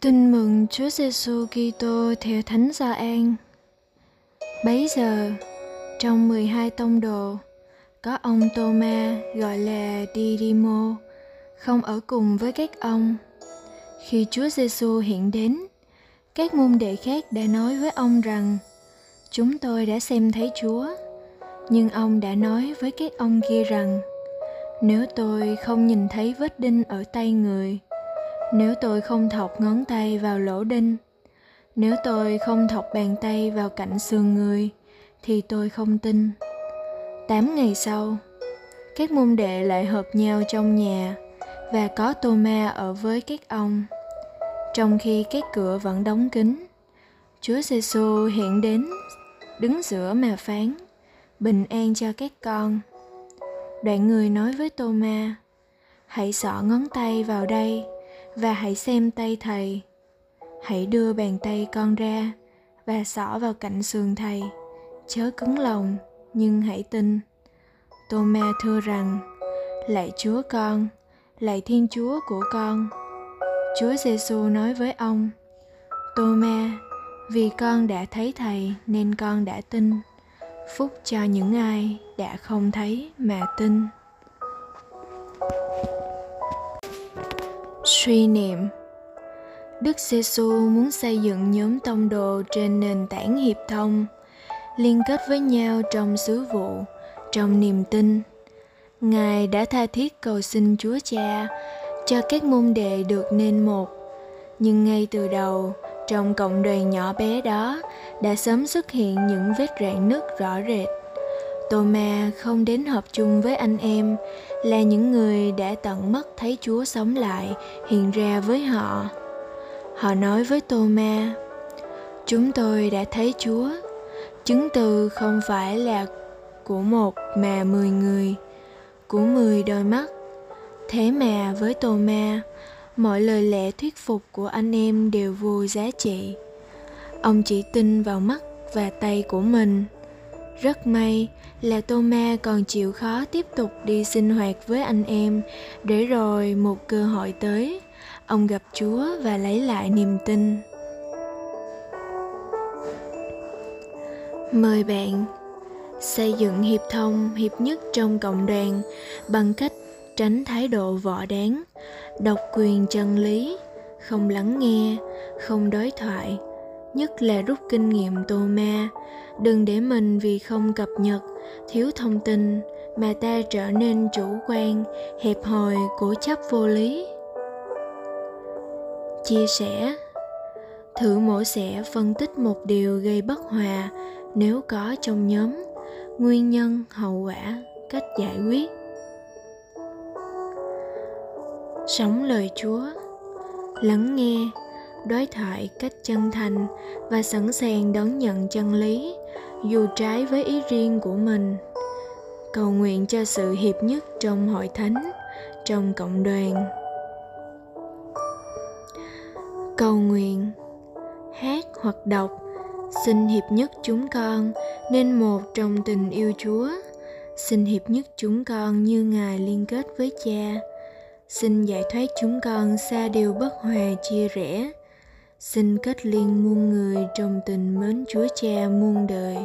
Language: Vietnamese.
Tin mừng Chúa Giêsu Kitô theo Thánh Gioan. Bấy giờ, trong 12 tông đồ, có ông tôma gọi là Didimo không ở cùng với các ông. Khi Chúa Giêsu hiện đến, các môn đệ khác đã nói với ông rằng chúng tôi đã xem thấy Chúa. Nhưng ông đã nói với các ông kia rằng nếu tôi không nhìn thấy vết đinh ở tay người nếu tôi không thọc ngón tay vào lỗ đinh, nếu tôi không thọc bàn tay vào cạnh xương người, thì tôi không tin. Tám ngày sau, các môn đệ lại hợp nhau trong nhà và có tô ma ở với các ông. Trong khi các cửa vẫn đóng kín, chúa giêsu hiện đến, đứng giữa mà phán, bình an cho các con. Đoạn người nói với tô ma, hãy xỏ ngón tay vào đây và hãy xem tay thầy. Hãy đưa bàn tay con ra và xỏ vào cạnh sườn thầy. Chớ cứng lòng, nhưng hãy tin. Tô ma thưa rằng, lạy chúa con, lạy thiên chúa của con. Chúa giêsu nói với ông, tô ma, vì con đã thấy thầy nên con đã tin. Phúc cho những ai đã không thấy mà tin. Suy niệm Đức giê -xu muốn xây dựng nhóm tông đồ trên nền tảng hiệp thông, liên kết với nhau trong sứ vụ, trong niềm tin. Ngài đã tha thiết cầu xin Chúa Cha cho các môn đệ được nên một. Nhưng ngay từ đầu, trong cộng đoàn nhỏ bé đó đã sớm xuất hiện những vết rạn nứt rõ rệt. Tô-ma không đến họp chung với anh em là những người đã tận mắt thấy Chúa sống lại hiện ra với họ. Họ nói với Tô-ma, chúng tôi đã thấy Chúa. Chứng từ không phải là của một mà mười người, của mười đôi mắt. Thế mà với Tô-ma, mọi lời lẽ thuyết phục của anh em đều vô giá trị. Ông chỉ tin vào mắt và tay của mình. Rất may là Toma còn chịu khó tiếp tục đi sinh hoạt với anh em. Để rồi một cơ hội tới, ông gặp chúa và lấy lại niềm tin. Mời bạn, xây dựng hiệp thông, hiệp nhất trong cộng đoàn bằng cách tránh thái độ võ đáng, độc quyền chân lý, không lắng nghe, không đối thoại nhất là rút kinh nghiệm tô ma. Đừng để mình vì không cập nhật, thiếu thông tin, mà ta trở nên chủ quan, hẹp hòi, cố chấp vô lý. Chia sẻ. Thử mổ xẻ phân tích một điều gây bất hòa, nếu có trong nhóm. Nguyên nhân, hậu quả, cách giải quyết. Sống lời chúa. Lắng nghe đối thoại cách chân thành và sẵn sàng đón nhận chân lý, dù trái với ý riêng của mình. Cầu nguyện cho sự hiệp nhất trong hội thánh, trong cộng đoàn. Cầu nguyện, hát hoặc đọc, xin hiệp nhất chúng con nên một trong tình yêu chúa. Xin hiệp nhất chúng con như ngài liên kết với cha. Xin giải thoát chúng con xa điều bất hòa chia rẽ xin kết liên muôn người trong tình mến chúa cha muôn đời.